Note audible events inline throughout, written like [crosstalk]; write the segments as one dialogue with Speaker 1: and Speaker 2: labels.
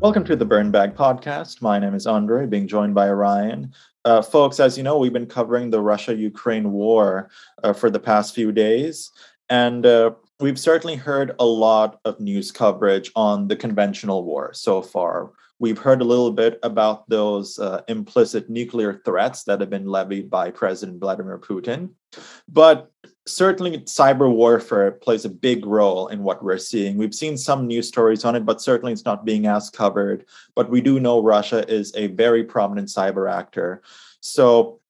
Speaker 1: Welcome to the Burn Bag Podcast. My name is A'ndre, being joined by Ryan. Uh, folks, as you know, we've been covering the Russia Ukraine war uh, for the past few days. And uh, we've certainly heard a lot of news coverage on the conventional war so far. We've heard a little bit about those uh, implicit nuclear threats that have been levied by President Vladimir Putin. But certainly, cyber warfare plays a big role in what we're seeing. We've seen some news stories on it, but certainly it's not being as covered. But we do know Russia is a very prominent cyber actor. So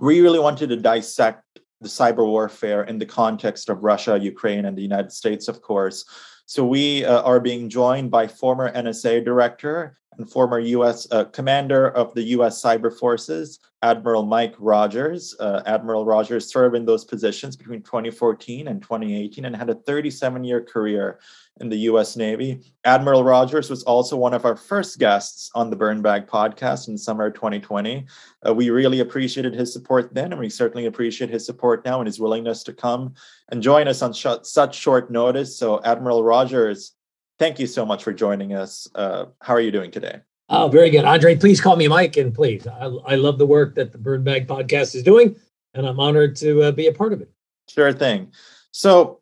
Speaker 1: we really wanted to dissect the cyber warfare in the context of Russia, Ukraine, and the United States, of course. So we uh, are being joined by former NSA director and former U.S. Uh, commander of the U.S. Cyber Forces, Admiral Mike Rogers. Uh, Admiral Rogers served in those positions between 2014 and 2018 and had a 37 year career in the US Navy. Admiral Rogers was also one of our first guests on the Burn Bag podcast in summer 2020. Uh, we really appreciated his support then, and we certainly appreciate his support now and his willingness to come and join us on sh- such short notice. So, Admiral Rogers, thank you so much for joining us. Uh, how are you doing today?
Speaker 2: Oh, very good. A'ndre, please call me Mike. And please, I, I love the work that the Burn Bag podcast is doing, and I'm honored to uh, be a part of it.
Speaker 1: Sure thing. So,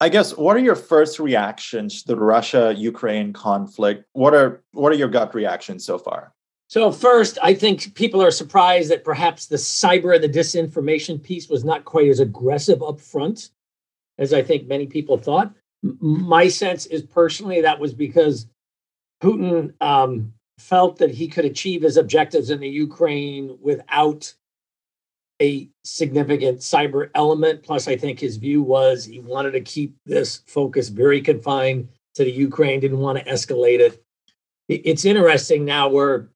Speaker 1: I guess what are your first reactions to the Russia Ukraine conflict? What are what are your gut reactions so far?
Speaker 2: So first, I think people are surprised that perhaps the cyber and the disinformation piece was not quite as aggressive up front as I think many people thought. My sense is personally that was because Putin um, felt that he could achieve his objectives in the Ukraine without a significant cyber element. Plus, I think his view was he wanted to keep this focus very confined to the Ukraine, didn't want to escalate it. It's interesting now we're,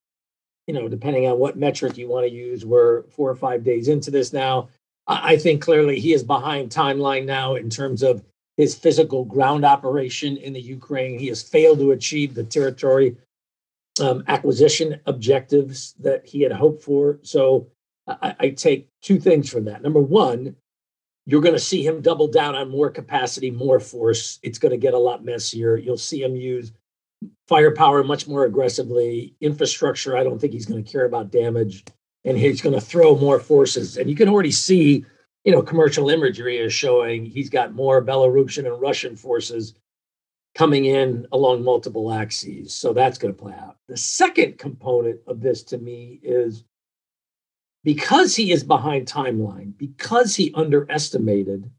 Speaker 2: you know, depending on what metric you want to use, we're four or five days into this now. I think clearly he is behind timeline now in terms of his physical ground operation in the Ukraine. He has failed to achieve the territory um, acquisition objectives that he had hoped for. So I, I take two things from that. Number one, you're going to see him double down on more capacity, more force. It's going to get a lot messier. You'll see him use firepower much more aggressively. Infrastructure, I don't think he's going to care about damage. And he's going to throw more forces. And you can already see, you know, commercial imagery is showing he's got more Belarusian and Russian forces coming in along multiple axes. So that's going to play out. The second component of this to me is because he is behind timeline, because he underestimated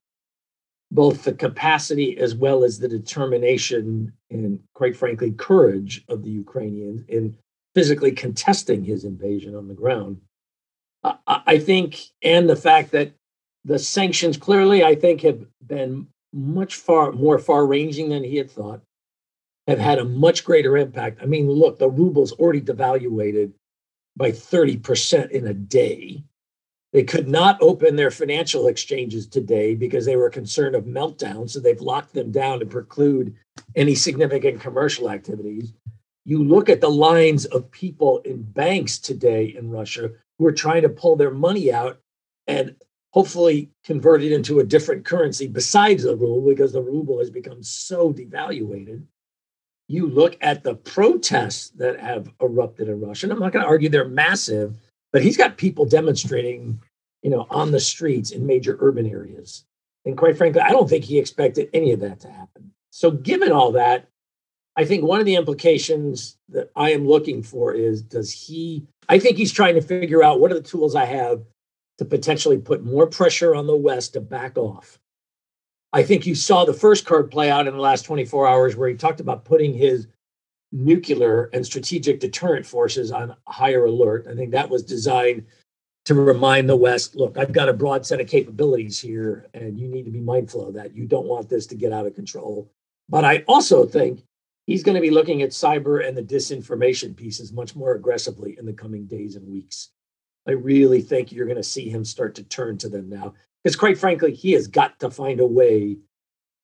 Speaker 2: both the capacity as well as the determination and, quite frankly, courage of the Ukrainians in physically contesting his invasion on the ground. I, I think, and the fact that the sanctions clearly, I think, have been much far more far ranging than he had thought, have had a much greater impact. I mean, look, the ruble's already devaluated by 30% in a day. They could not open their financial exchanges today because they were concerned of meltdown. So they've locked them down to preclude any significant commercial activities. You look at the lines of people in banks today in Russia who are trying to pull their money out and hopefully convert it into a different currency besides the ruble because the ruble has become so devaluated you look at the protests that have erupted in Russia, and I'm not going to argue they're massive, but he's got people demonstrating, you know, on the streets in major urban areas. And quite frankly, I don't think he expected any of that to happen. So, given all that, I think one of the implications that I am looking for is does he, I think he's trying to figure out what are the tools I have to potentially put more pressure on the West to back off. I think you saw the first card play out in the last 24 hours where he talked about putting his nuclear and strategic deterrent forces on higher alert. I think that was designed to remind the West look, I've got a broad set of capabilities here, and you need to be mindful of that. You don't want this to get out of control. But I also think he's going to be looking at cyber and the disinformation pieces much more aggressively in the coming days and weeks. I really think you're going to see him start to turn to them now. Because quite frankly, he has got to find a way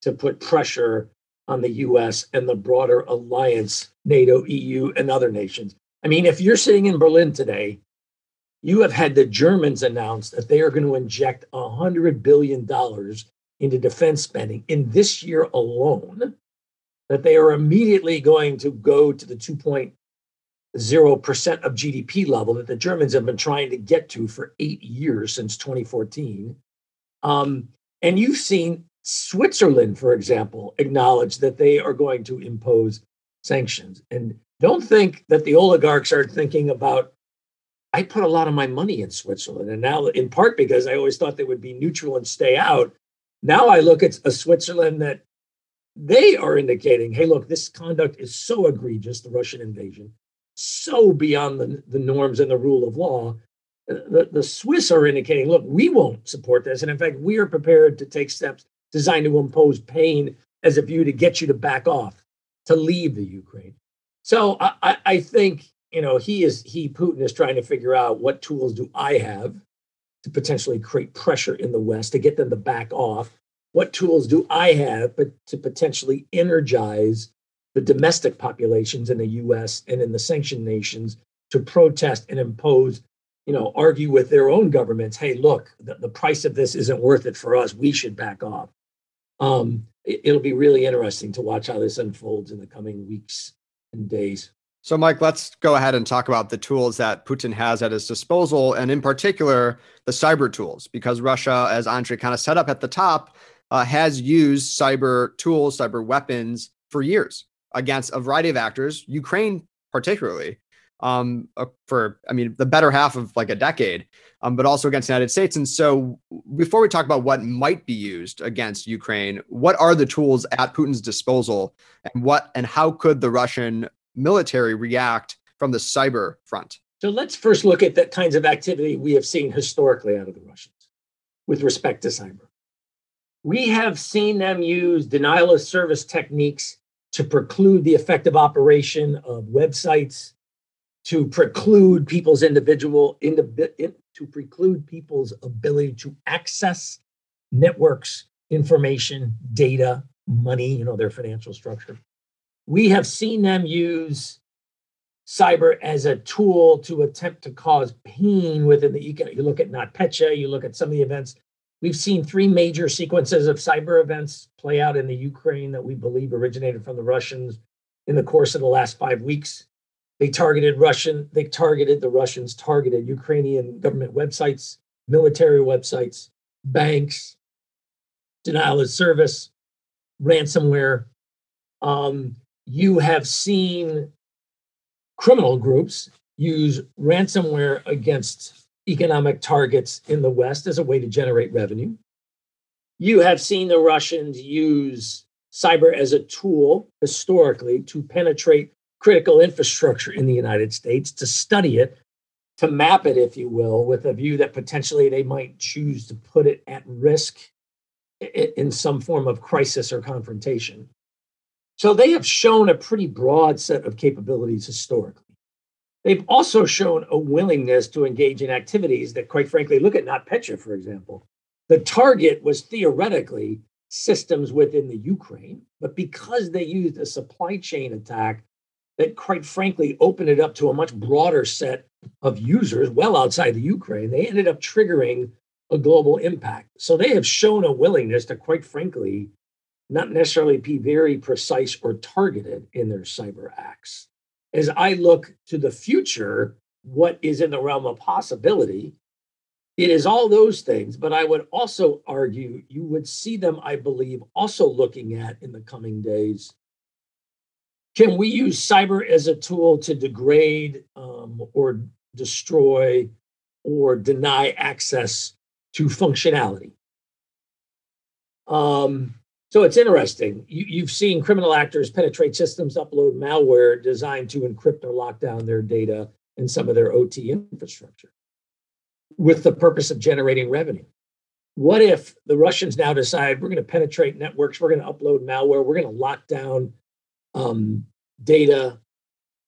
Speaker 2: to put pressure on the US and the broader alliance, NATO, EU, and other nations. I mean, if you're sitting in Berlin today, you have had the Germans announce that they are going to inject $100 billion into defense spending in this year alone. that they are immediately going to go to the 2.0% of GDP level that the Germans have been trying to get to for eight years since 2014. Um, and you've seen Switzerland, for example, acknowledge that they are going to impose sanctions. And don't think that the oligarchs are thinking about, I put a lot of my money in Switzerland. And now, in part because I always thought they would be neutral and stay out, now I look at a Switzerland that they are indicating, hey, look, this conduct is so egregious, the Russian invasion, so beyond the, the norms and the rule of law. The, the Swiss are indicating, look, we won't support this. And in fact, we are prepared to take steps designed to impose pain as a view to get you to back off, to leave the Ukraine. So I, I think you know he is he Putin is trying to figure out what tools do I have to potentially create pressure in the West to get them to back off. What tools do I have but to potentially energize the domestic populations in the US and in the sanctioned nations to protest and impose, you know, argue with their own governments, hey, look, the, the price of this isn't worth it for us. We should back off. Um, it, it'll be really interesting to watch how this unfolds in the coming weeks and days.
Speaker 3: So, Mike, let's go ahead and talk about the tools that Putin has at his disposal, and in particular, the cyber tools, because Russia, as A'ndre kind of set up at the top, uh, has used cyber tools, cyber weapons for years against a variety of actors, Ukraine particularly, um, uh, for, I mean, the better half of like a decade, um, but also against the United States. And so, before we talk about what might be used against Ukraine, what are the tools at Putin's disposal, and what and how could the Russian military react from the cyber front?
Speaker 2: So let's first look at the kinds of activity we have seen historically out of the Russians with respect to cyber. We have seen them use denial of service techniques to preclude the effective operation of websites, to preclude people's individual indiv- to preclude people's ability to access networks, information, data, money, you know, their financial structure. We have seen them use cyber as a tool to attempt to cause pain within the econ. You look at NotPetya, you look at some of the events. We've seen three major sequences of cyber events play out in the Ukraine that we believe originated from the Russians in the course of the last five weeks. They targeted Russian, they targeted the Russians, targeted Ukrainian government websites, military websites, banks, denial of service, ransomware. Um, you have seen criminal groups use ransomware against economic targets in the West as a way to generate revenue. You have seen the Russians use cyber as a tool historically to penetrate critical infrastructure in the United States, to study it, to map it, if you will, with a view that potentially they might choose to put it at risk in some form of crisis or confrontation. So they have shown a pretty broad set of capabilities historically. They've also shown a willingness to engage in activities that, quite frankly, look at NotPetya, for example. The target was theoretically systems within the Ukraine, but because they used a supply chain attack that, quite frankly, opened it up to a much broader set of users well outside the Ukraine, they ended up triggering a global impact. So they have shown a willingness to, quite frankly, not necessarily be very precise or targeted in their cyber acts. As I look to the future, what is in the realm of possibility, it is all those things. But I would also argue you would see them, I believe, also looking at in the coming days can we use cyber as a tool to degrade um, or destroy or deny access to functionality? Um, so it's interesting. You, have seen criminal actors penetrate systems, upload malware designed to encrypt or lock down their data and some of their OT infrastructure with the purpose of generating revenue. What if the Russians now decide we're going to penetrate networks, we're going to upload malware, we're going to lock down um, data,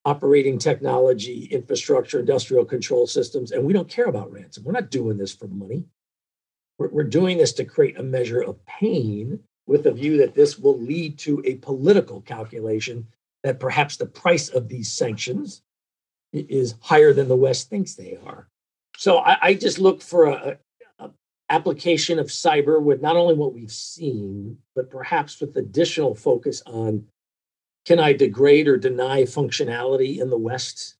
Speaker 2: operating technology, infrastructure, industrial control systems, and we don't care about ransom. We're not doing this for money. We're, we're doing this to create a measure of pain with a view that this will lead to a political calculation that perhaps the price of these sanctions is higher than the West thinks they are. So I, I just look for a, a, application of cyber with not only what we've seen, but perhaps with additional focus on Can I degrade or deny functionality in the West?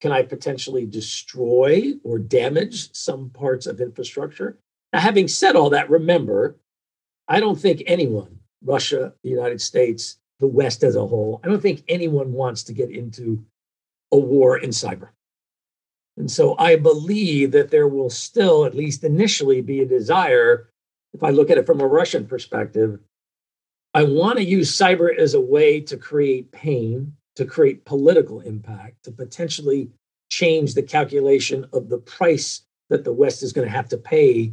Speaker 2: Can I potentially destroy or damage some parts of infrastructure? Now, having said all that, remember, I don't think anyone, Russia, the United States, the West as a whole, I don't think anyone wants to get into a war in cyber. And so I believe that there will still, at least initially, be a desire, if I look at it from a Russian perspective, I want to use cyber as a way to create pain, to create political impact, to potentially change the calculation of the price that the West is going to have to pay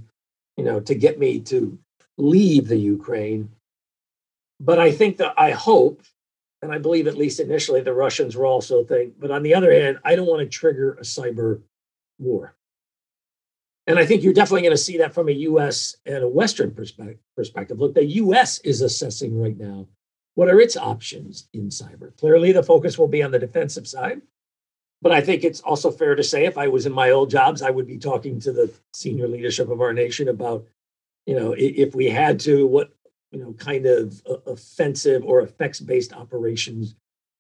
Speaker 2: you know, to get me to leave the Ukraine. But I think that I hope, and I believe at least initially the Russians were also thinking, but on the other hand, I don't want to trigger a cyber war. And I think you're definitely going to see that from a US and a Western perspective. Look, the US is assessing right now what are its options in cyber. Clearly, the focus will be on the defensive side. But I think it's also fair to say if I was in my old jobs, I would be talking to the senior leadership of our nation about, you know, if we had to, what, you know, kind of uh, offensive or effects based operations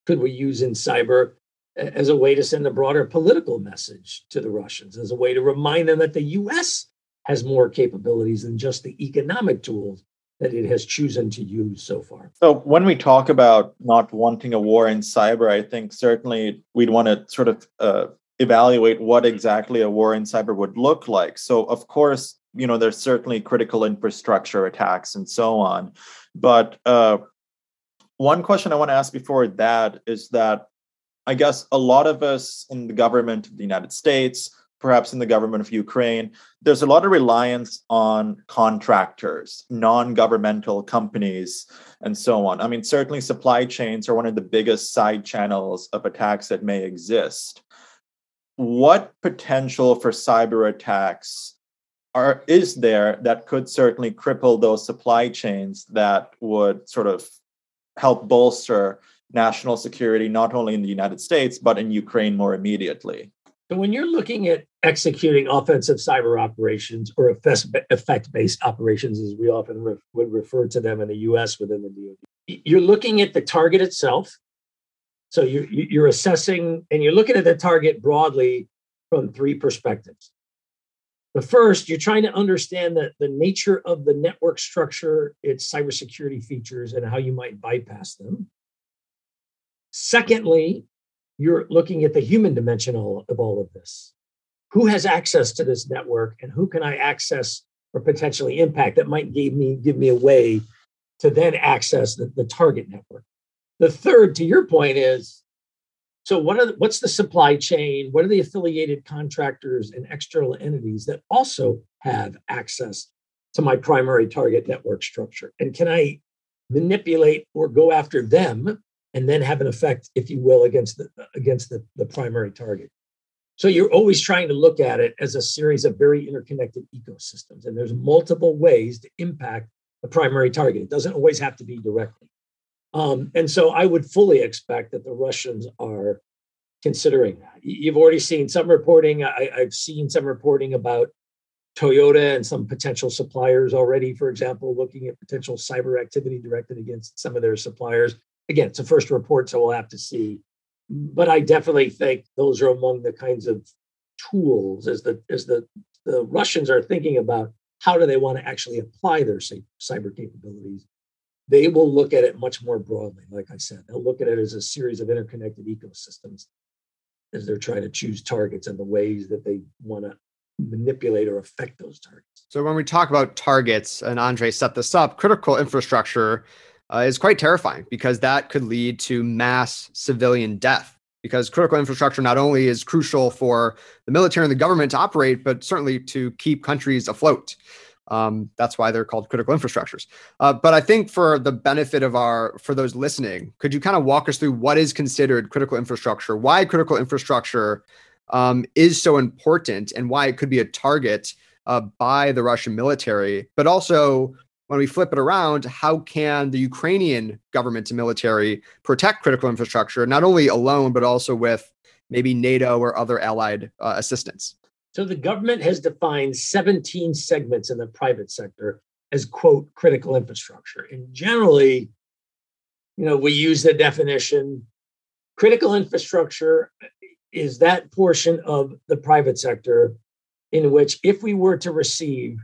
Speaker 2: could we use in cyber as a way to send a broader political message to the Russians, as a way to remind them that the US has more capabilities than just the economic tools that it has chosen to use so far.
Speaker 1: So, when we talk about not wanting a war in cyber, I think certainly we'd want to sort of uh, evaluate what exactly a war in cyber would look like. So, of course, you know, there's certainly critical infrastructure attacks and so on. But uh, one question I want to ask before that is that I guess a lot of us in the government of the United States, perhaps in the government of Ukraine, there's a lot of reliance on contractors, non governmental companies, and so on. I mean, certainly supply chains are one of the biggest side channels of attacks that may exist. What potential for cyber attacks are, is there that could certainly cripple those supply chains that would sort of help bolster national security, not only in the United States, but in Ukraine more immediately?
Speaker 2: So when you're looking at executing offensive cyber operations or effect-based operations, as we often re- would refer to them in the U.S. within the DoD, you're looking at the target itself. So you're, you're assessing and you're looking at the target broadly from three perspectives. The first, you're trying to understand the, the nature of the network structure, its cybersecurity features, and how you might bypass them. Secondly, you're looking at the human dimension of all of this. Who has access to this network and who can I access or potentially impact that might give me, give me a way to then access the, the target network? The third, to your point, is so what are the, what's the supply chain? What are the affiliated contractors and external entities that also have access to my primary target network structure? And can I manipulate or go after them and then have an effect, if you will, against the against the, the primary target. So you're always trying to look at it as a series of very interconnected ecosystems, and there's multiple ways to impact the primary target. It doesn't always have to be directly. Um, and so I would fully expect that the Russians are considering that. You've already seen some reporting. I, I've seen some reporting about Toyota and some potential suppliers already, for example, looking at potential cyber activity directed against some of their suppliers again, it's a first report, so we'll have to see. But I definitely think those are among the kinds of tools as the as the the Russians are thinking about how do they want to actually apply their cyber capabilities. They will look at it much more broadly. Like I said, they'll look at it as a series of interconnected ecosystems as they're trying to choose targets and the ways that they want to manipulate or affect those targets.
Speaker 3: So when we talk about targets, and A'ndre set this up, critical infrastructure uh, is quite terrifying because that could lead to mass civilian death. Because critical infrastructure not only is crucial for the military and the government to operate, but certainly to keep countries afloat. Um, that's why they're called critical infrastructures. Uh, but I think for the benefit of our, for those listening, could you kind of walk us through what is considered critical infrastructure, why critical infrastructure um, is so important, and why it could be a target uh, by the Russian military, but also when we flip it around, how can the Ukrainian government and military protect critical infrastructure, not only alone, but also with maybe NATO or other allied uh, assistance?
Speaker 2: So the government has defined 17 segments in the private sector as, quote, critical infrastructure. And generally, you know, we use the definition critical infrastructure is that portion of the private sector in which, if we were to receive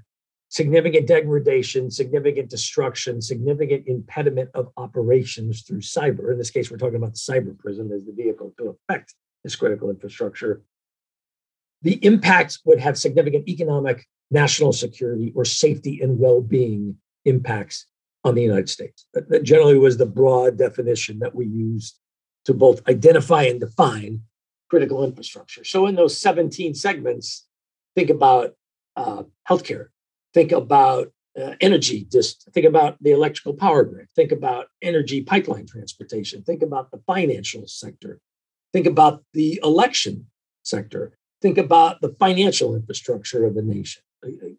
Speaker 2: significant degradation, significant destruction, significant impediment of operations through cyber, in this case, we're talking about the cyber prison as the vehicle to affect this critical infrastructure, the impacts would have significant economic, national security, or safety and well being impacts on the United States. That, generally was the broad definition that we used to both identify and define critical infrastructure. So, in those 17 segments, think about uh, healthcare, think about uh, energy, just think about the electrical power grid, think about energy pipeline transportation, think about the financial sector, think about the election sector, think about the financial infrastructure of the nation.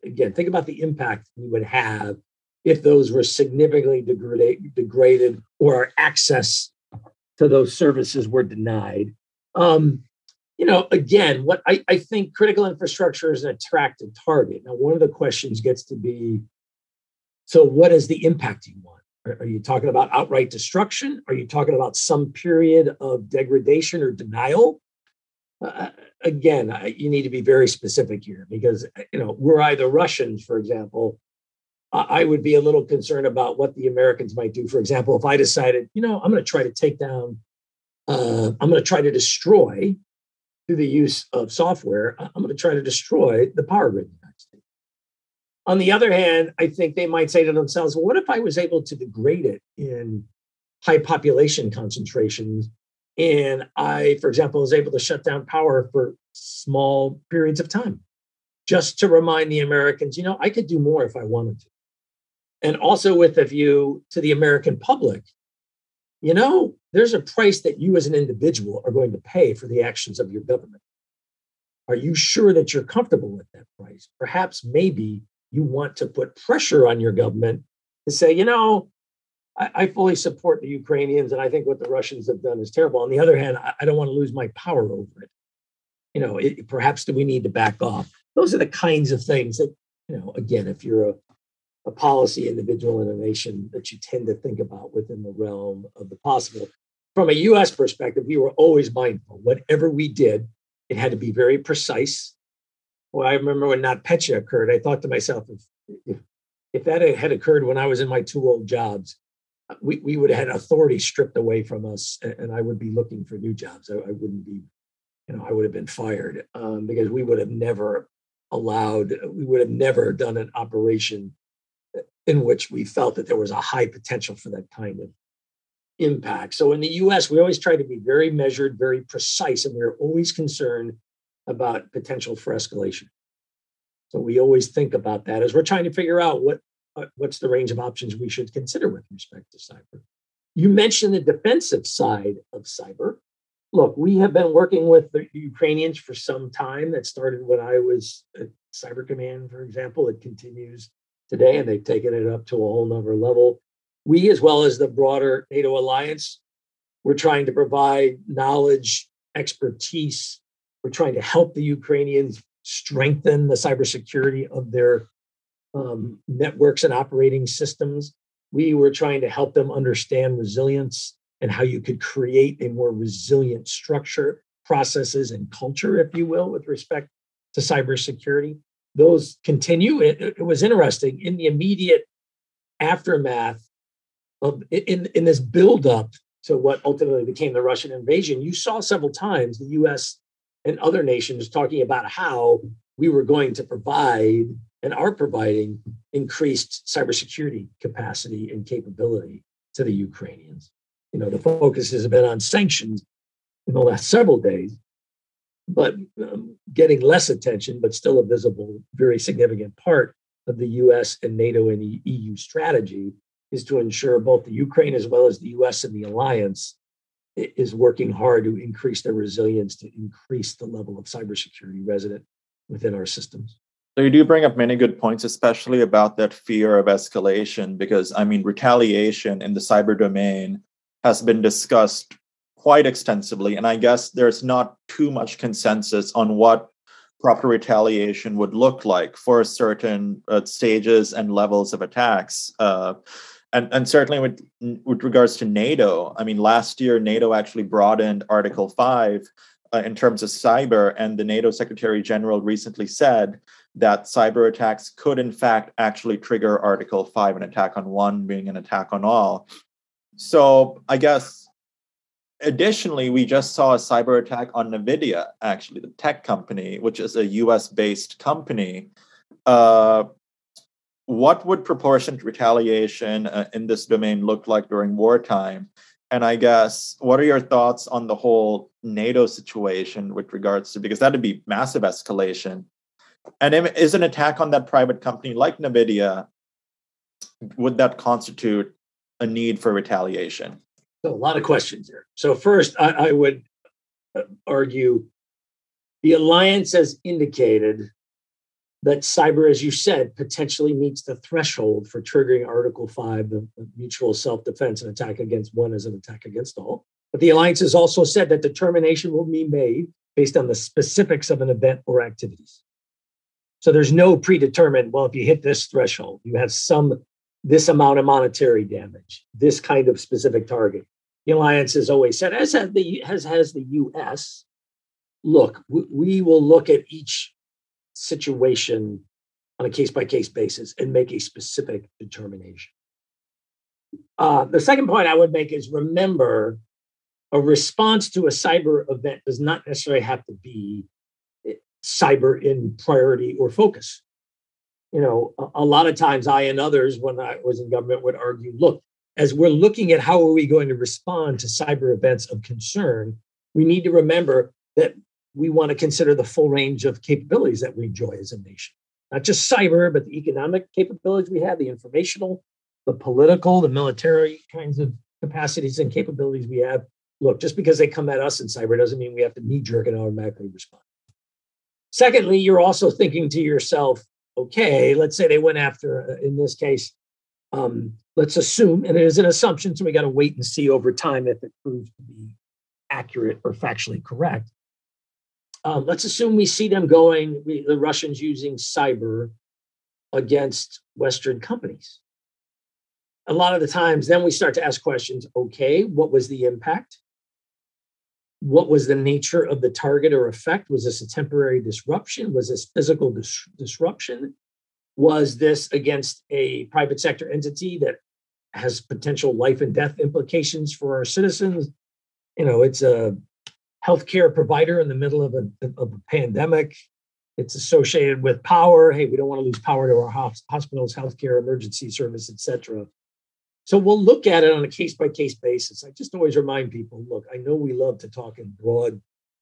Speaker 2: Again, think about the impact we would have if those were significantly degraded, degraded or our access to those services were denied. Um, you know, again, what I, I think critical infrastructure is an attractive target. Now, one of the questions gets to be so, what is the impact you want? Are, are you talking about outright destruction? Are you talking about some period of degradation or denial? Uh, again, I, you need to be very specific here because you know were I the Russians, for example. I would be a little concerned about what the Americans might do. For example, if I decided, you know, I'm going to try to take down, uh, I'm going to try to destroy through the use of software, I'm going to try to destroy the power grid in the United States. On the other hand, I think they might say to themselves, well, what if I was able to degrade it in high population concentrations and I, for example, was able to shut down power for small periods of time, just to remind the Americans, you know, I could do more if I wanted to. And also with a view to the American public, you know, there's a price that you as an individual are going to pay for the actions of your government. Are you sure that you're comfortable with that price? Perhaps maybe you want to put pressure on your government to say, you know, I, I, fully support the Ukrainians, and I think what the Russians have done is terrible. On the other hand, I, I don't want to lose my power over it. You know, it, perhaps do we need to back off? Those are the kinds of things that, you know, again, if you're a, a policy individual in a nation that you tend to think about within the realm of the possible. From a US perspective, we were always mindful. Whatever we did, it had to be very precise. Well, I remember when NotPetya occurred, I thought to myself, if, if, if that had occurred when I was in my two old jobs, we, we would have had authority stripped away from us and I would be looking for new jobs. I, I wouldn't be, you know, I would have been fired um, because we would have never allowed, we would have never done an operation in which we felt that there was a high potential for that kind of impact. So in the US, we always try to be very measured, very precise, and we are always concerned about potential for escalation. So we always think about that as we're trying to figure out what uh, what's the range of options we should consider with respect to cyber. You mentioned the defensive side of cyber. Look, we have been working with the Ukrainians for some time. That started when I was at Cyber Command, for example. It continues today, and they've taken it up to a whole nother level. We, as well as the broader NATO alliance, we're trying to provide knowledge, expertise. We're trying to help the Ukrainians strengthen the cybersecurity of their um, networks and operating systems. We were trying to help them understand resilience and how you could create a more resilient structure, processes, and culture, if you will, with respect to cybersecurity. Those continue. It, it was interesting in the immediate aftermath of in, in this buildup to what ultimately became the Russian invasion. You saw several times the US and other nations talking about how we were going to provide and are providing increased cybersecurity capacity and capability to the Ukrainians. You know, the focus has been on sanctions in the last several days, but um, getting less attention, but still a visible, very significant part of the US and NATO and EU strategy is to ensure both the Ukraine as well as the US and the alliance is working hard to increase their resilience, to increase the level of cybersecurity resident within our systems.
Speaker 1: So you do bring up many good points, especially about that fear of escalation, because I mean, retaliation in the cyber domain has been discussed quite extensively. And I guess there's not too much consensus on what proper retaliation would look like for certain uh, stages and levels of attacks. Uh, and and certainly with with regards to NATO, I mean, last year NATO actually broadened Article Five uh, in terms of cyber, and the NATO Secretary General recently said that cyber attacks could, in fact, actually trigger Article Five, an attack on one being an attack on all. So I guess. Additionally, we just saw a cyber attack on NVIDIA, actually, the tech company, which is a US based company. Uh, what would proportionate retaliation uh, in this domain look like during wartime? And I guess, what are your thoughts on the whole NATO situation with regards to, because that'd be massive escalation. And is an attack on that private company like NVIDIA, would that constitute a need for retaliation?
Speaker 2: So, a lot of questions here. So, first, I, I would uh, argue the alliance has indicated that cyber, as you said, potentially meets the threshold for triggering Article 5, the mutual self defense and attack against one is an attack against all. But the alliance has also said that determination will be made based on the specifics of an event or activities. So there's no predetermined, well, if you hit this threshold, you have some this amount of monetary damage, this kind of specific target. The alliance has always said, as has the, has, has the US, look, we, we will look at each situation on a case by case basis and make a specific determination. Uh, the second point I would make is remember a response to a cyber event does not necessarily have to be eh, cyber in priority or focus. You know, a, a lot of times I and others, when I was in government, would argue look, as we're looking at how are we going to respond to cyber events of concern, we need to remember that we want to consider the full range of capabilities that we enjoy as a nation. Not just cyber, but the economic capabilities we have, the informational, the political, the military kinds of capacities and capabilities we have. Look, just because they come at us in cyber doesn't mean we have to knee jerk and automatically respond. Secondly, you're also thinking to yourself, okay, let's say they went after, uh, in this case, um, let's assume, and it is an assumption, so we got to wait and see over time if it proves to be accurate or factually correct um, let's assume we see them going, we, the Russians using cyber against Western companies. A lot of the times, then we start to ask questions okay, what was the impact? What was the nature of the target or effect? Was this a temporary disruption? Was this physical dis- disruption? Was this against a private sector entity that has potential life and death implications for our citizens? You know, it's a healthcare provider in the middle of a, of a pandemic. It's associated with power. Hey, we don't want to lose power to our hospitals, healthcare, emergency service, etc. So we'll look at it on a case by case basis. I just always remind people look, I know we love to talk in broad,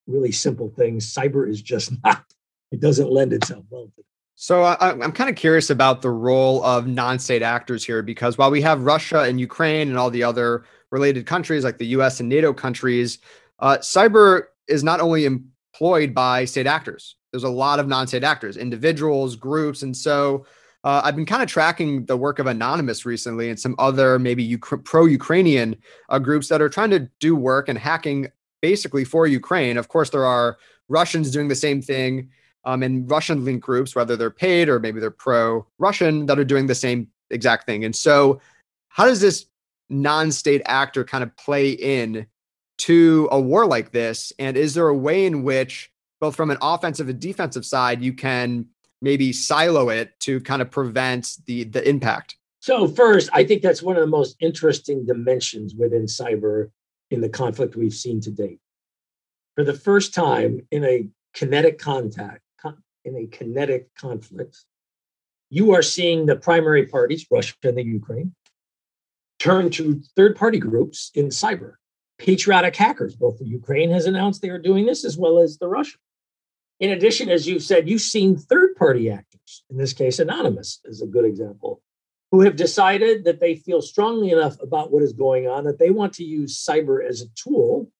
Speaker 2: really simple things. Cyber is just [laughs] not, it doesn't lend itself well to
Speaker 3: so I, am kind of curious about the role of non-state actors here, because while we have Russia and Ukraine and all the other related countries like the U.S. and NATO countries, uh, cyber is not only employed by state actors. There's a lot of non-state actors, individuals, groups, and so uh, I've been kind of tracking the work of Anonymous recently and some other maybe pro-Ukrainian uh, groups that are trying to do work and hacking basically for Ukraine. Of course, there are Russians doing the same thing, um, and Russian link groups, whether they're paid or maybe they're pro-Russian, that are doing the same exact thing. And so, how does this non-state actor kind of play in to a war like this? And is there a way in which, both from an offensive and defensive side, you can maybe silo it to kind of prevent the the impact?
Speaker 2: So first, I think that's one of the most interesting dimensions within cyber in the conflict we've seen to date. For the first time in a kinetic contact, in a kinetic conflict, you are seeing the primary parties, Russia and the Ukraine, turn to third party groups in cyber patriotic hackers. Both the Ukraine has announced they are doing this, as well as the Russia. In addition, as you've said, you've seen third party actors, in this case, Anonymous is a good example, who have decided that they feel strongly enough about what is going on that they want to use cyber as a tool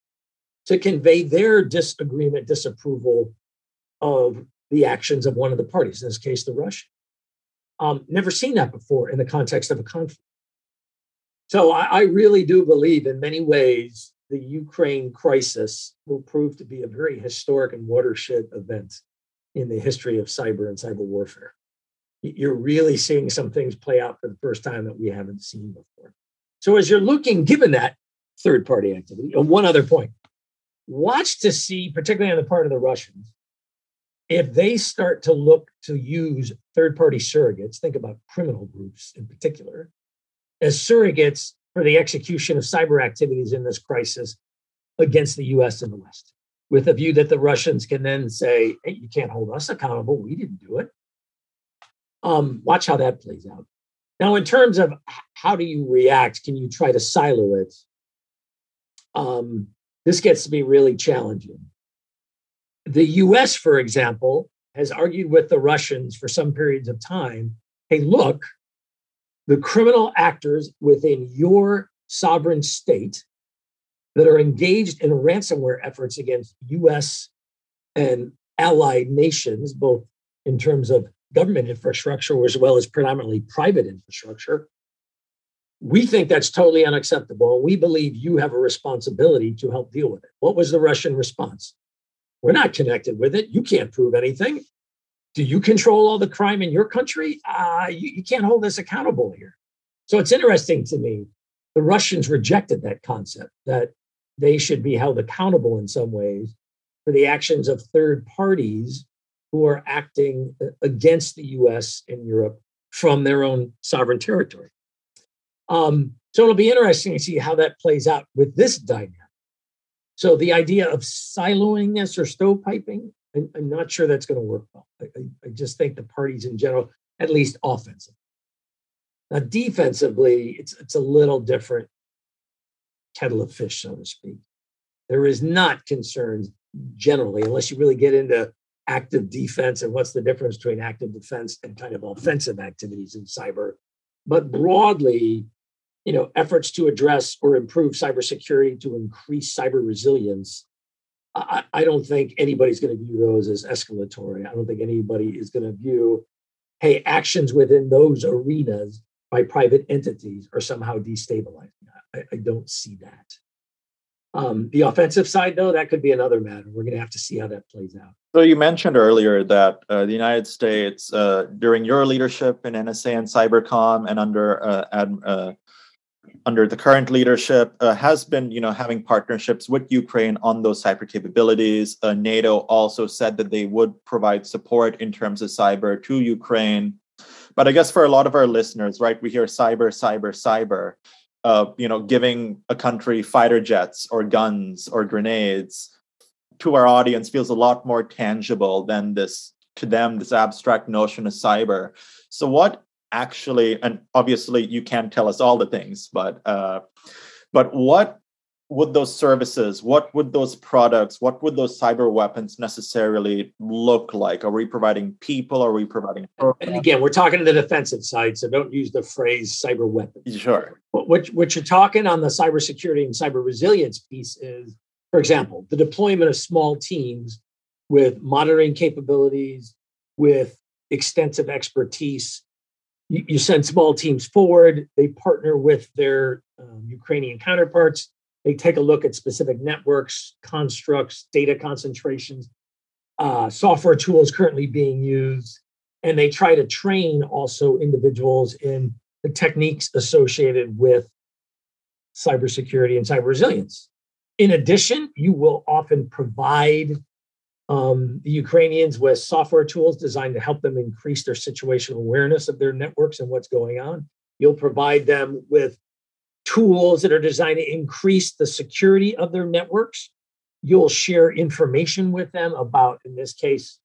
Speaker 2: to convey their disagreement, disapproval of the actions of one of the parties, in this case, the Russian. Um, never seen that before in the context of a conflict. So I, I really do believe in many ways the Ukraine crisis will prove to be a very historic and watershed event in the history of cyber and cyber warfare. you're really seeing some things play out for the first time that we haven't seen before. So as you're looking, given that third party activity, one other point, watch to see, particularly on the part of the Russians, if they start to look to use third party surrogates, think about criminal groups in particular, as surrogates for the execution of cyber activities in this crisis against the US and the West, with a view that the Russians can then say, hey, you can't hold us accountable. We didn't do it. Um, watch how that plays out. Now, in terms of how do you react, can you try to silo it? Um, this gets to be really challenging. The US, for example, has argued with the Russians for some periods of time hey, look, the criminal actors within your sovereign state that are engaged in ransomware efforts against US and allied nations, both in terms of government infrastructure as well as predominantly private infrastructure. We think that's totally unacceptable. And we believe you have a responsibility to help deal with it. What was the Russian response? We're not connected with it. You can't prove anything. Do you control all the crime in your country? Uh, you, you can't hold us accountable here. So it's interesting to me. The Russians rejected that concept that they should be held accountable in some ways for the actions of third parties who are acting against the US and Europe from their own sovereign territory. Um, so it'll be interesting to see how that plays out with this dynamic. So the idea of siloing this or stovepiping, I'm, I'm not sure that's going to work well. I, I, just think the parties in general, at least offensively. Now, defensively, it's it's a little different kettle of fish, so to speak. There is not concerns generally, unless you really get into active defense and what's the difference between active defense and kind of offensive activities in cyber. But broadly, you know, efforts to address or improve cybersecurity to increase cyber resilience. I, I don't think anybody's going to view those as escalatory. I don't think anybody is going to view, hey, actions within those arenas by private entities are somehow destabilizing. I, I don't see that. Um, the offensive side, though, that could be another matter. We're going to have to see how that plays out.
Speaker 1: So you mentioned earlier that uh, the United States, uh, during your leadership in NSA and Cybercom, and under uh, ad, uh, under the current leadership, uh, has been you know having partnerships with Ukraine on those cyber capabilities. Uh, NATO also said that they would provide support in terms of cyber to Ukraine. But I guess for a lot of our listeners, right, we hear cyber, cyber, cyber uh, you know, giving a country fighter jets or guns or grenades to our audience feels a lot more tangible than this to them this abstract notion of cyber. So what actually, and obviously you can't tell us all the things, but uh, but what would those services, what would those products, what would those cyber weapons necessarily look like? Are we providing people? Are we providing?
Speaker 2: And again, we're talking to the defensive side, so don't use the phrase cyber weapons.
Speaker 1: Sure.
Speaker 2: What, what you're talking on the cybersecurity and cyber resilience piece is, for example, the deployment of small teams with monitoring capabilities, with extensive expertise. You, you send small teams forward, they partner with their um, Ukrainian counterparts they take a look at specific networks, constructs, data concentrations, uh, software tools currently being used, and they try to train also individuals in the techniques associated with cybersecurity and cyber resilience. In addition, you will often provide um, the Ukrainians with software tools designed to help them increase their situational awareness of their networks and what's going on. You'll provide them with tools that are designed to increase the security of their networks. You'll share information with them about, in this case,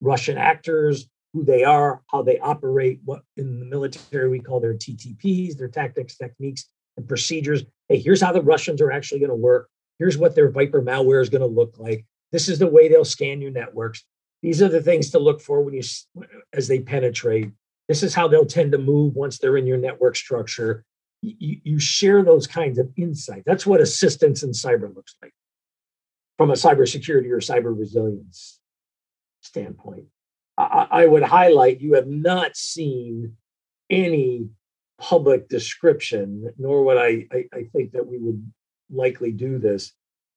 Speaker 2: Russian actors, who they are, how they operate, what in the military we call their TTPs, their tactics, techniques, and procedures. Hey, here's how the Russians are actually going to work. Here's what their wiper malware is going to look like. This is the way they'll scan your networks. These are the things to look for when you as they penetrate. This is how they'll tend to move once they're in your network structure you, you share those kinds of insights. That's what assistance in cyber looks like from a cybersecurity or cyber resilience standpoint. I, I would highlight you have not seen any public description, nor would I, I, I think that we would likely do this,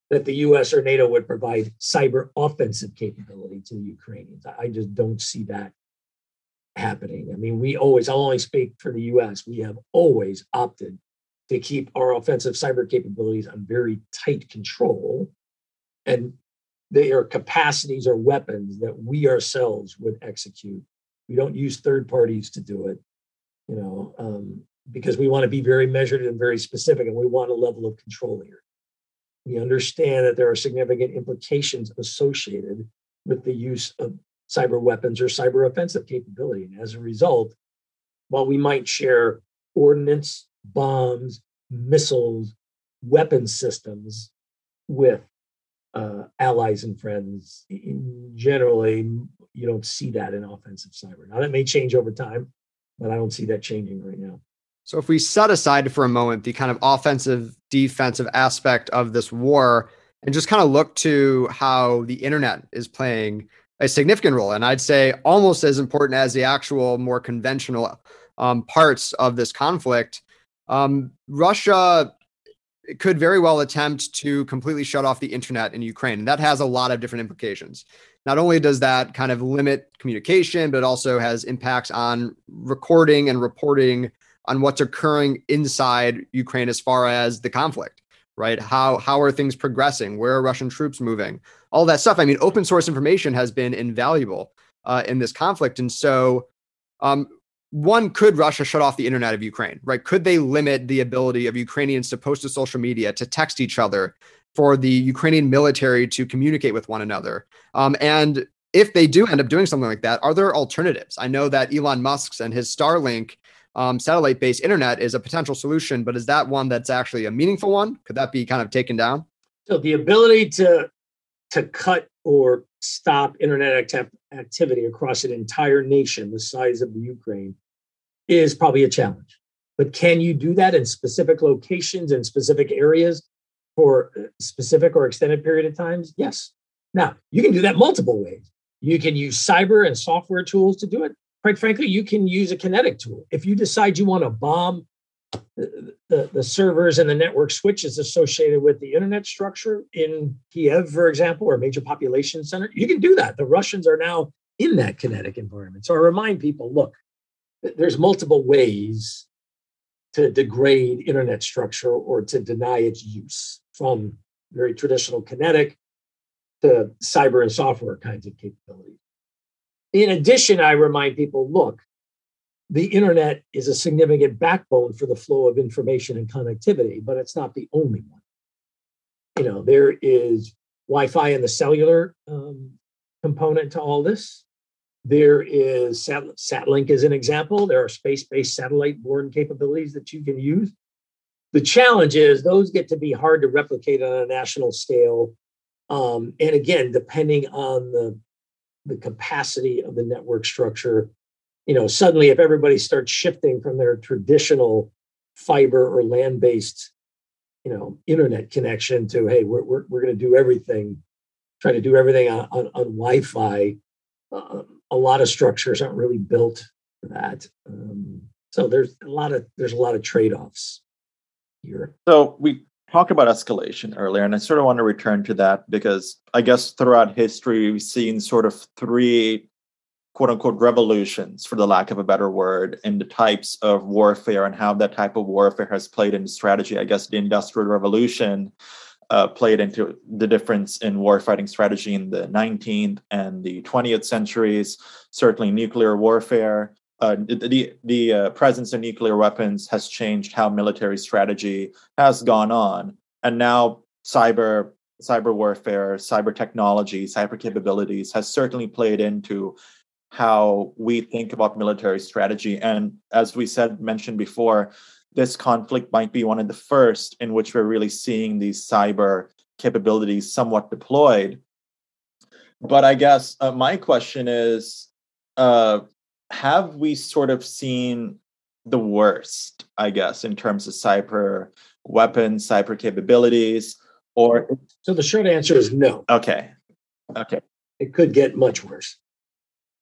Speaker 2: that the US or NATO would provide cyber offensive capability to the Ukrainians. I just don't see that happening. I mean, we always, I'll only speak for the US, we have always opted to keep our offensive cyber capabilities on very tight control. And they are capacities or weapons that we ourselves would execute. We don't use third parties to do it, you know, um, because we want to be very measured and very specific, and we want a level of control here. We understand that there are significant implications associated with the use of cyber weapons or cyber offensive capability. And as a result, while we might share ordnance, bombs, missiles, weapon systems with uh, allies and friends. In generally, you don't see that in offensive cyber. Now, that may change over time, but I don't see that changing right now.
Speaker 3: So, if we set aside for a moment the kind of offensive, defensive aspect of this war and just kind of look to how the internet is playing a significant role, and I'd say almost as important as the actual more conventional um, parts of this conflict, um, Russia could very well attempt to completely shut off the internet in Ukraine. And that has a lot of different implications. Not only does that kind of limit communication, but it also has impacts on recording and reporting on what's occurring inside Ukraine as far as the conflict, right? How how are things progressing? Where are Russian troops moving? All that stuff. I mean, open source information has been invaluable uh, in this conflict, and so um, one could Russia shut off the internet of Ukraine, right? Could they limit the ability of Ukrainians to post to social media, to text each other, for the Ukrainian military to communicate with one another? Um, and if they do end up doing something like that, are there alternatives? I know that Elon Musk's and his Starlink um, satellite based internet is a potential solution, but is that one that's actually a meaningful one? Could that be kind of taken down?
Speaker 2: So the ability to to cut or stop internet acti- activity across an entire nation the size of the Ukraine is probably a challenge. But can you do that in specific locations and specific areas for specific or extended period of times? Yes. Now, you can do that multiple ways. You can use cyber and software tools to do it. Quite frankly, you can use a kinetic tool. If you decide you want to bomb the, the, servers and the network switches associated with the internet structure in Kiev, for example, or a major population center, you can do that. The Russians are now in that kinetic environment. So I remind people look, there's multiple ways to degrade internet structure or to deny its use from very traditional kinetic to cyber and software kinds of capabilities. In addition, I remind people look, the internet is a significant backbone for the flow of information and connectivity, but it's not the only one. You know, there is Wi-Fi and the cellular um, component to all this. There is Sat- Satlink as an example. There are space-based satellite-borne capabilities that you can use. The challenge is those get to be hard to replicate on a national scale. Um, and again, depending on the, the capacity of the network structure you know, suddenly if everybody starts shifting from their traditional fiber or land-based, you know, internet connection to, hey, we're, we're, we're going to do everything, try to do everything on, on, on Wi-Fi. Uh, a lot of structures aren't really built for that. Um, so there's a lot of there's a lot of trade-offs here.
Speaker 1: So we talked about escalation earlier, and I sort of want to return to that because I guess throughout history we've seen sort of three quote unquote revolutions, for the lack of a better word, in the types of warfare and how that type of warfare has played into strategy. I guess the Industrial Revolution uh, played into the difference in warfighting strategy in the 19th and the 20th centuries. Certainly, nuclear warfare. Uh, the the uh, presence of nuclear weapons has changed how military strategy has gone on, and now cyber cyber warfare, cyber technology, cyber capabilities has certainly played into how we think about military strategy. And as we said, mentioned before, this conflict might be one of the first in which we're really seeing these cyber capabilities somewhat deployed. But I guess uh, my question is uh, have we sort of seen the worst, I guess, in terms of cyber weapons, cyber capabilities? Or
Speaker 2: so the short answer is no.
Speaker 1: Okay. Okay.
Speaker 2: It could get much worse.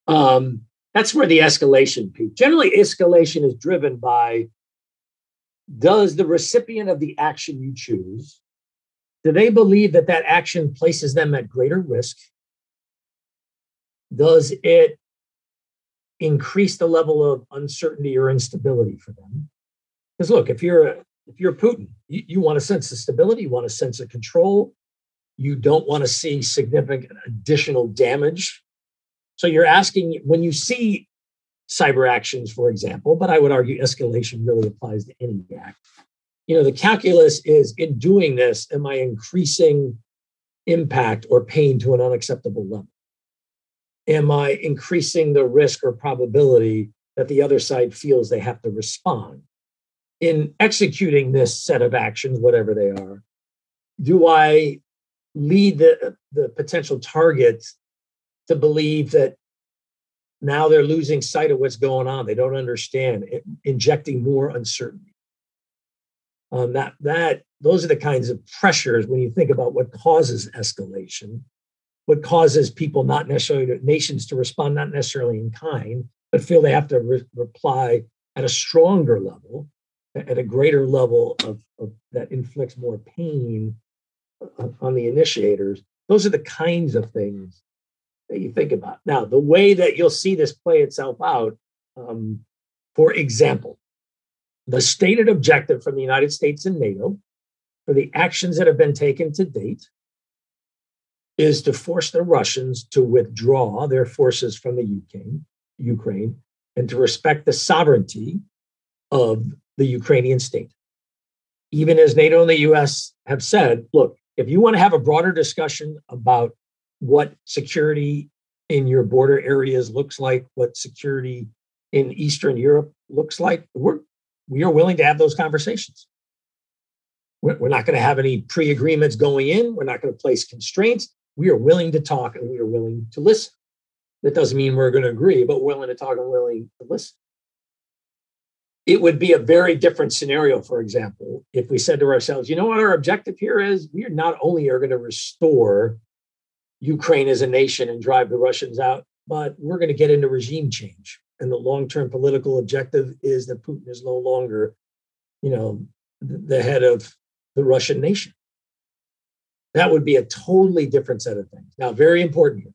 Speaker 2: Um, that's where the escalation peak. Generally, escalation is driven by does the recipient of the action you choose do they believe that that action places them at greater risk does it increase the level of uncertainty or instability for them. Because look, if you're if you're Putin, you, you want a sense of stability, you want a sense of control, you don't want to see significant additional damage. So you're asking when you see cyber actions, for example, but I would argue escalation really applies to any act. You know, the calculus is in doing this, am I increasing impact or pain to an unacceptable level? Am I increasing the risk or probability that the other side feels they have to respond? In executing this set of actions, whatever they are, do I lead the, the potential target to believe that now they're losing sight of what's going on. They don't understand, it, injecting more uncertainty. Um, that that those are the kinds of pressures when you think about what causes escalation, what causes people not necessarily nations to respond not necessarily in kind, but feel they have to re- reply at a stronger level, at a greater level of, of that inflicts more pain on the initiators. Those are the kinds of things that you think about. Now, the way that you'll see this play itself out, um, for example, the stated objective from the United States and NATO for the actions that have been taken to date is to force the Russians to withdraw their forces from the Ukraine, Ukraine and to respect the sovereignty of the Ukrainian state. Even as NATO and the US have said, look, if you want to have a broader discussion about what security in your border areas looks like, what security in Eastern Europe looks like, we're we are willing to have those conversations. We're, we're not going to have any pre-agreements going in. We're not going to place constraints. We are willing to talk and we are willing to listen. That doesn't mean we're going to agree, but willing to talk and willing to listen. It would be a very different scenario, for example, if we said to ourselves, you know what our objective here is? We are not only are going to restore Ukraine as a nation and drive the Russians out, but we're going to get into regime change. And the long-term political objective is that Putin is no longer, you know, the head of the Russian nation. That would be a totally different set of things. Now, very important here.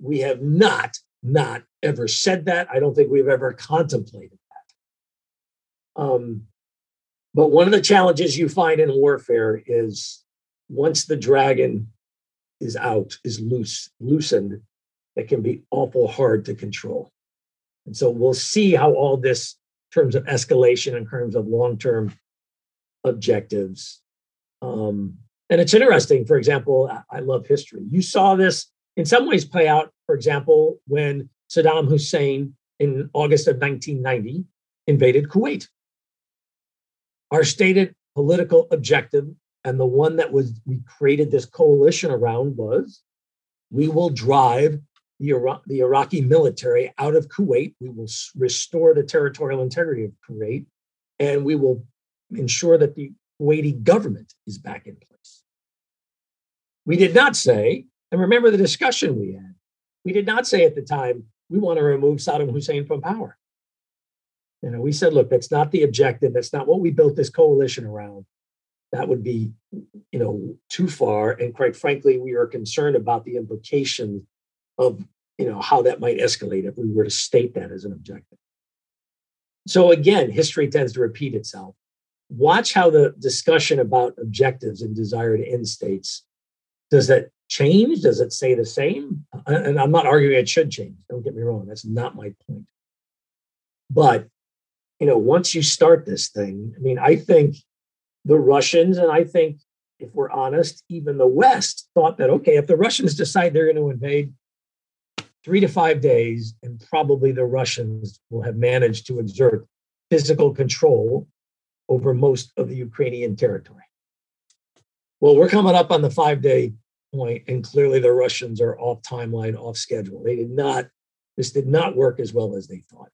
Speaker 2: We have not, not ever said that. I don't think we've ever contemplated that. Um, but one of the challenges you find in warfare is once the dragon is out, is loose, loosened, that can be awful hard to control. And so we'll see how all this, in terms of escalation, in terms of long term objectives. Um, and it's interesting, for example, I love history. You saw this in some ways play out, for example, when Saddam Hussein in August of 1990 invaded Kuwait. Our stated political objective and the one that was we created this coalition around was we will drive the, Iraq, the Iraqi military out of Kuwait. We will restore the territorial integrity of Kuwait, and we will ensure that the Kuwaiti government is back in place. We did not say, and remember the discussion we had, we did not say at the time, we want to remove Saddam Hussein from power. You know, we said, look, that's not the objective. That's not what we built this coalition around that would be you know too far and quite frankly we are concerned about the implications of you know how that might escalate if we were to state that as an objective so again history tends to repeat itself watch how the discussion about objectives and desired end states does that change? Does it say the same? And i'm not arguing it should change. Don't get me wrong. That's not my point. But you know once you start this thing i mean i think the Russians, and I think if we're honest, even the West thought that, okay, if the Russians decide they're going to invade three to five days, and probably the Russians will have managed to exert physical control over most of the Ukrainian territory. Well, we're coming up on the five day point, and clearly the Russians are off timeline, off schedule. They did not, this did not work as well as they thought.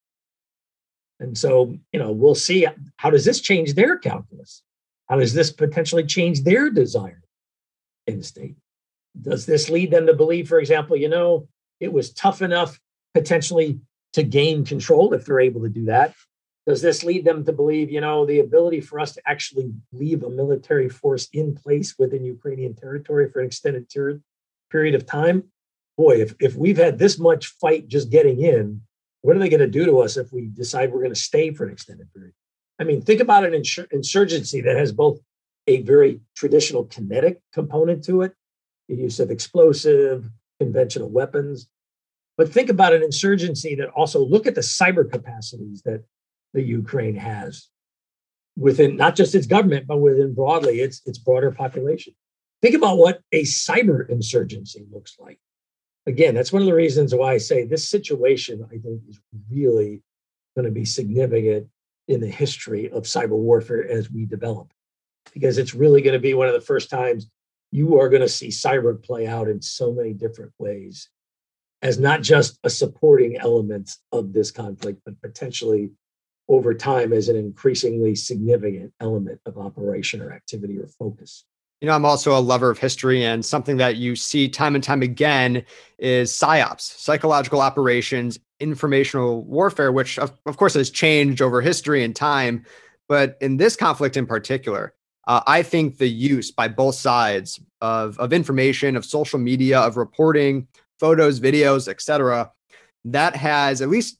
Speaker 2: And so, you know, we'll see how does this change their calculus? How does this potentially change their desire in the state? Does this lead them to believe, for example, you know, it was tough enough potentially to gain control if they're able to do that? Does this lead them to believe, you know, the ability for us to actually leave a military force in place within Ukrainian territory for an extended ter- period of time? Boy, if, if we've had this much fight just getting in, what are they going to do to us if we decide we're going to stay for an extended period? I mean, think about an insur- insurgency that has both a very traditional kinetic component to it, the use of explosive, conventional weapons. But think about an insurgency that also look at the cyber capacities that the Ukraine has within not just its government, but within broadly its, its broader population. Think about what a cyber insurgency looks like. Again, that's one of the reasons why I say this situation, I think, is really going to be significant in the history of cyber warfare as we develop, because it's really going to be one of the first times you are going to see cyber play out in so many different ways as not just a supporting element of this conflict, but potentially over time as an increasingly significant element of operation or activity or focus.
Speaker 3: You know, I'm also a lover of history, and something that you see time and time again is psyops, psychological operations, informational warfare, which of, of course has changed over history and time. But in this conflict in particular, uh, I think the use by both sides of, of information, of social media, of reporting, photos, videos, etc., that has at least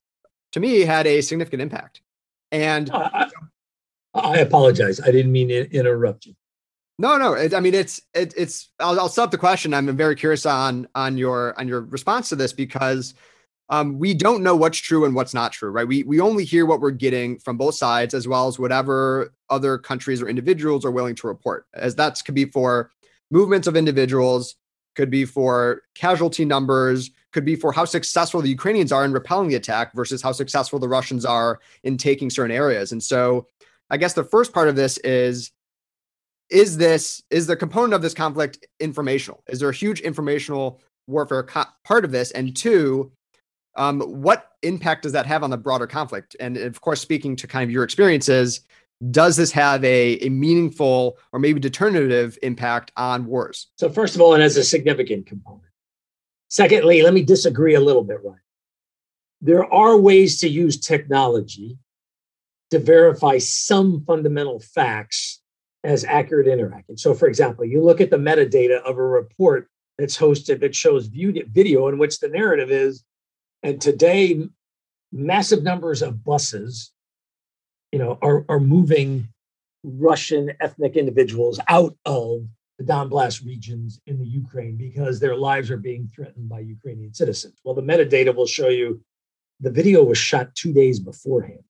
Speaker 3: to me had a significant impact. And
Speaker 2: I, I apologize. I didn't mean to interrupt you.
Speaker 3: No, no. It, I mean, it's it, it's. I'll, I'll stop the question. I'm very curious on on your on your response to this because um, we don't know what's true and what's not true, right? We we only hear what we're getting from both sides, as well as whatever other countries or individuals are willing to report. As that could be for movements of individuals, could be for casualty numbers, could be for how successful the Ukrainians are in repelling the attack versus how successful the Russians are in taking certain areas. And so, I guess the first part of this is is this is the component of this conflict informational? Is there a huge informational warfare co- part of this? And two um, what impact does that have on the broader conflict? And of course speaking to kind of your experiences does this have a, a meaningful or maybe determinative impact on wars?
Speaker 2: So first of all it has a significant component secondly let me disagree a little bit right there are ways to use technology to verify some fundamental facts as accurate interacting. So, for example, you look at the metadata of a report that's hosted that shows video in which the narrative is, and today, massive numbers of buses, you know, are, are moving Russian ethnic individuals out of the Donbass regions in the Ukraine because their lives are being threatened by Ukrainian citizens. Well, the metadata will show you the video was shot two days beforehand.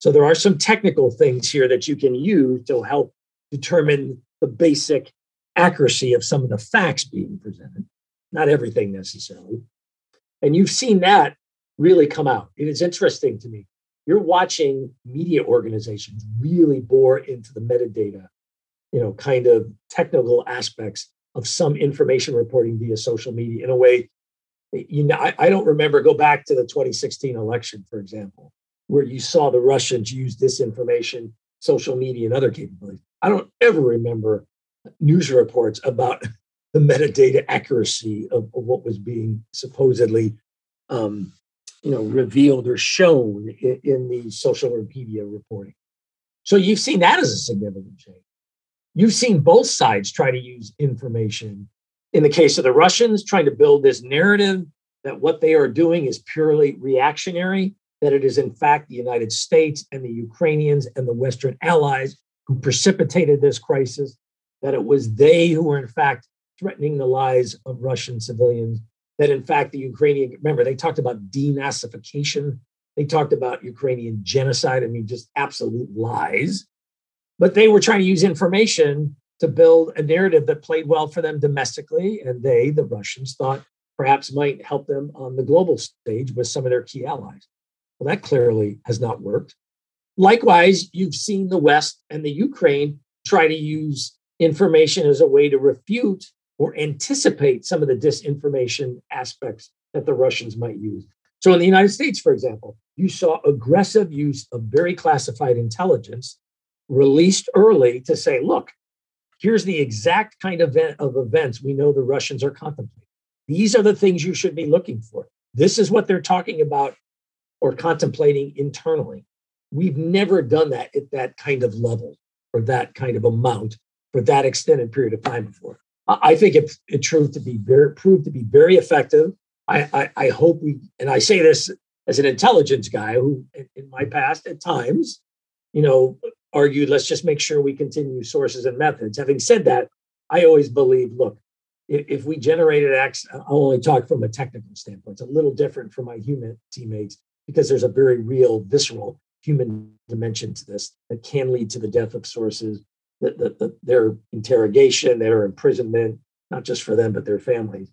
Speaker 2: So there are some technical things here that you can use to help determine the basic accuracy of some of the facts being presented, not everything necessarily. And you've seen that really come out. It is interesting to me. You're watching media organizations really bore into the metadata, you know, kind of technical aspects of some information reporting via social media in a way. You know, I, I don't remember. Go back to the 2016 election, for example, where you saw the Russians use disinformation, social media, and other capabilities. I don't ever remember news reports about [laughs] the metadata accuracy of, of what was being supposedly, um, you know, revealed or shown in, in the social media reporting. So you've seen that as a significant change. You've seen both sides try to use information. In the case of the Russians, trying to build this narrative that what they are doing is purely reactionary that it is in fact the United States and the Ukrainians and the Western allies who precipitated this crisis, that it was they who were in fact threatening the lives of Russian civilians, that in fact the Ukrainian, remember, they talked about denazification, they talked about Ukrainian genocide. I mean, just absolute lies. But they were trying to use information to build a narrative that played well for them domestically. And they, the Russians, thought perhaps might help them on the global stage with some of their key allies. Well, that clearly has not worked. Likewise, you've seen the West and the Ukraine try to use information as a way to refute or anticipate some of the disinformation aspects that the Russians might use. So, in the United States, for example, you saw aggressive use of very classified intelligence released early to say, look, here's the exact kind of event of events we know the Russians are contemplating. These are the things you should be looking for. This is what they're talking about or contemplating internally. We've never done that at that kind of level or that kind of amount for that extended period of time before. I think it, it proved to be very proved to be very effective. I, I, I hope we and I say this as an intelligence guy who, in my past, at times, you know, argued, let's just make sure we continue sources and methods. Having said that, I always believe, look, if, we generated X, I'll only talk from a technical standpoint. It's a little different from my human teammates because there's a very real, visceral human dimension to this that can lead to the death of sources, the, the, the, their interrogation, their imprisonment, not just for them, but their families.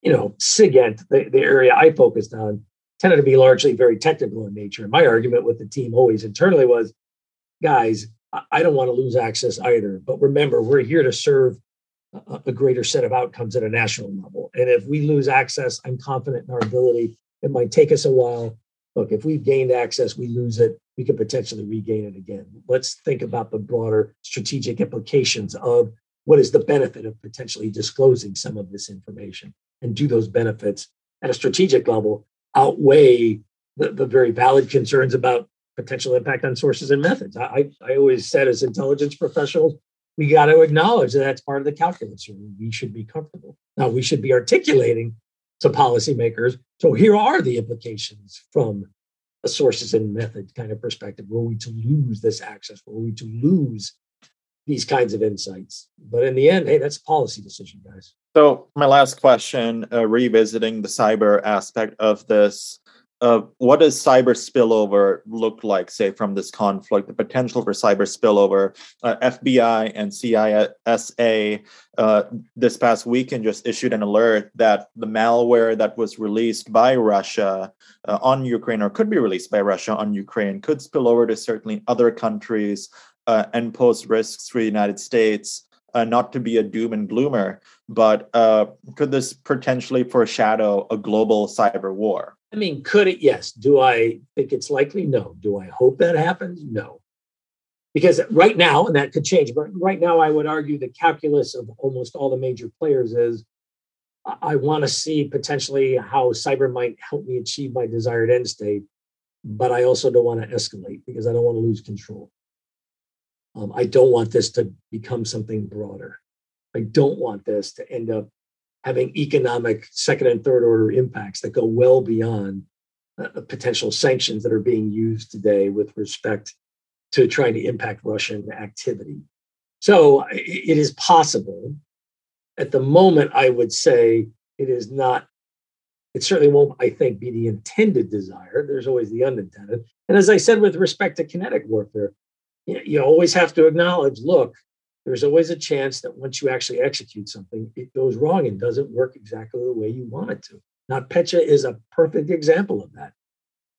Speaker 2: You know, SIGINT, the, the area I focused on, tended to be largely very technical in nature. And my argument with the team always internally was, guys, I don't want to lose access either. But remember, we're here to serve a, greater set of outcomes at a national level. And if we lose access, I'm confident in our ability. It might take us a while. Look, if we've gained access, we lose it, we could potentially regain it again. Let's think about the broader strategic implications of what is the benefit of potentially disclosing some of this information and do those benefits at a strategic level outweigh the, the very valid concerns about potential impact on sources and methods. I, I always said as intelligence professionals, we got to acknowledge that that's part of the calculus. We should be comfortable. Now, we should be articulating to policymakers. So here are the implications from a sources and method kind of perspective. Were we to lose this access? Were we to lose these kinds of insights? But in the end, hey, that's a policy decision, guys.
Speaker 1: So, my last question, uh, revisiting the cyber aspect of this, uh, what does cyber spillover look like, say, from this conflict, the potential for cyber spillover? Uh, FBI and CISA uh, this past weekend just issued an alert that the malware that was released by Russia uh, on Ukraine, or could be released by Russia on Ukraine, could spill over to certainly other countries uh, and pose risks for the United States uh, not to be a doom and gloomer, but uh, could this potentially foreshadow a global cyber war?
Speaker 2: I mean, could it? Yes. Do I think it's likely? No. Do I hope that happens? No. Because right now, and that could change, but right now, I would argue the calculus of almost all the major players is I want to see potentially how cyber might help me achieve my desired end state, but I also don't want to escalate because I don't want to lose control. Um, I don't want this to become something broader. I don't want this to end up having economic second and third order impacts that go well beyond uh, potential sanctions that are being used today with respect to trying to impact Russian activity. So it is possible. At the moment, I would say it is not, it certainly won't, I think, be the intended desire. There's always the unintended. And as I said with respect to kinetic warfare, you always have to acknowledge look there's always a chance that once you actually execute something it goes wrong and doesn't work exactly the way you want it to. NotPetya is a perfect example of that.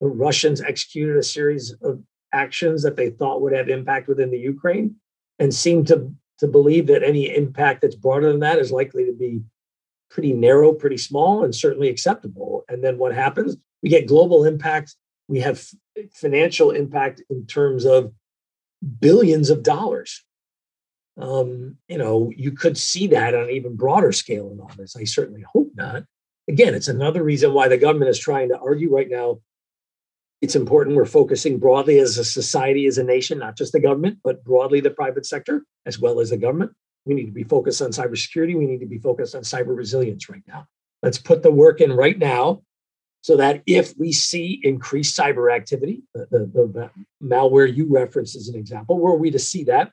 Speaker 2: The russians executed a series of actions that they thought would have impact within the ukraine and seem to to believe that any impact that's broader than that is likely to be pretty narrow pretty small and certainly acceptable. And then what happens? We get global impact. We have financial impact in terms of billions of dollars. Um, you know, you could see that on an even broader scale in all this. I certainly hope not. Again, it's another reason why the government is trying to argue right now. It's important we're focusing broadly as a society, as a nation, not just the government, but broadly the private sector as well as the government. We need to be focused on cybersecurity. We need to be focused on cyber resilience right now. Let's put the work in right now so that if we see increased cyber activity, the, the, the, malware you referenced as an example, were we to see that,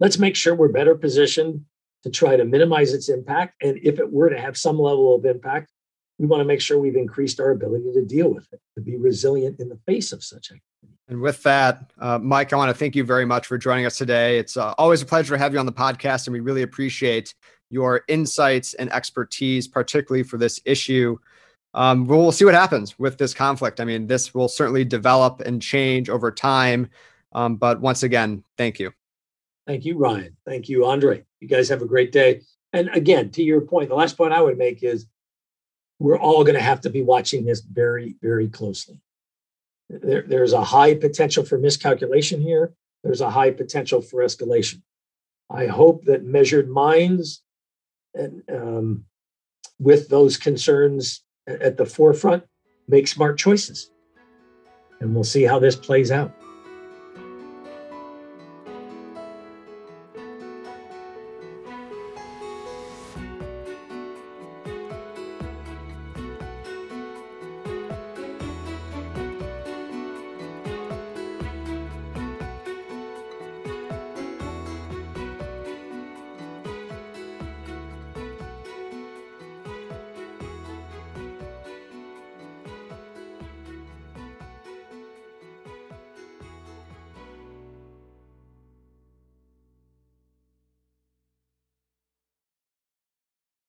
Speaker 2: let's make sure we're better positioned to try to minimize its impact. And if it were to have some level of impact, we want to make sure we've increased our ability to deal with it, to be resilient in the face of such activity.
Speaker 3: And with that, uh, Mike, I want to thank you very much for joining us today. It's uh, always a pleasure to have you on the podcast, and we really appreciate your insights and expertise, particularly for this issue um, we'll see what happens with this conflict. I mean, this will certainly develop and change over time. Um, but once again, thank you.
Speaker 2: Thank you, Ryan. Thank you, A'ndre. You guys have a great day. And again, to your point, the last point I would make is we're all going to have to be watching this very, very closely. There, there's a high potential for miscalculation here. There's a high potential for escalation. I hope that measured minds and um, with those concerns at the forefront make smart choices. And we'll see how this plays out.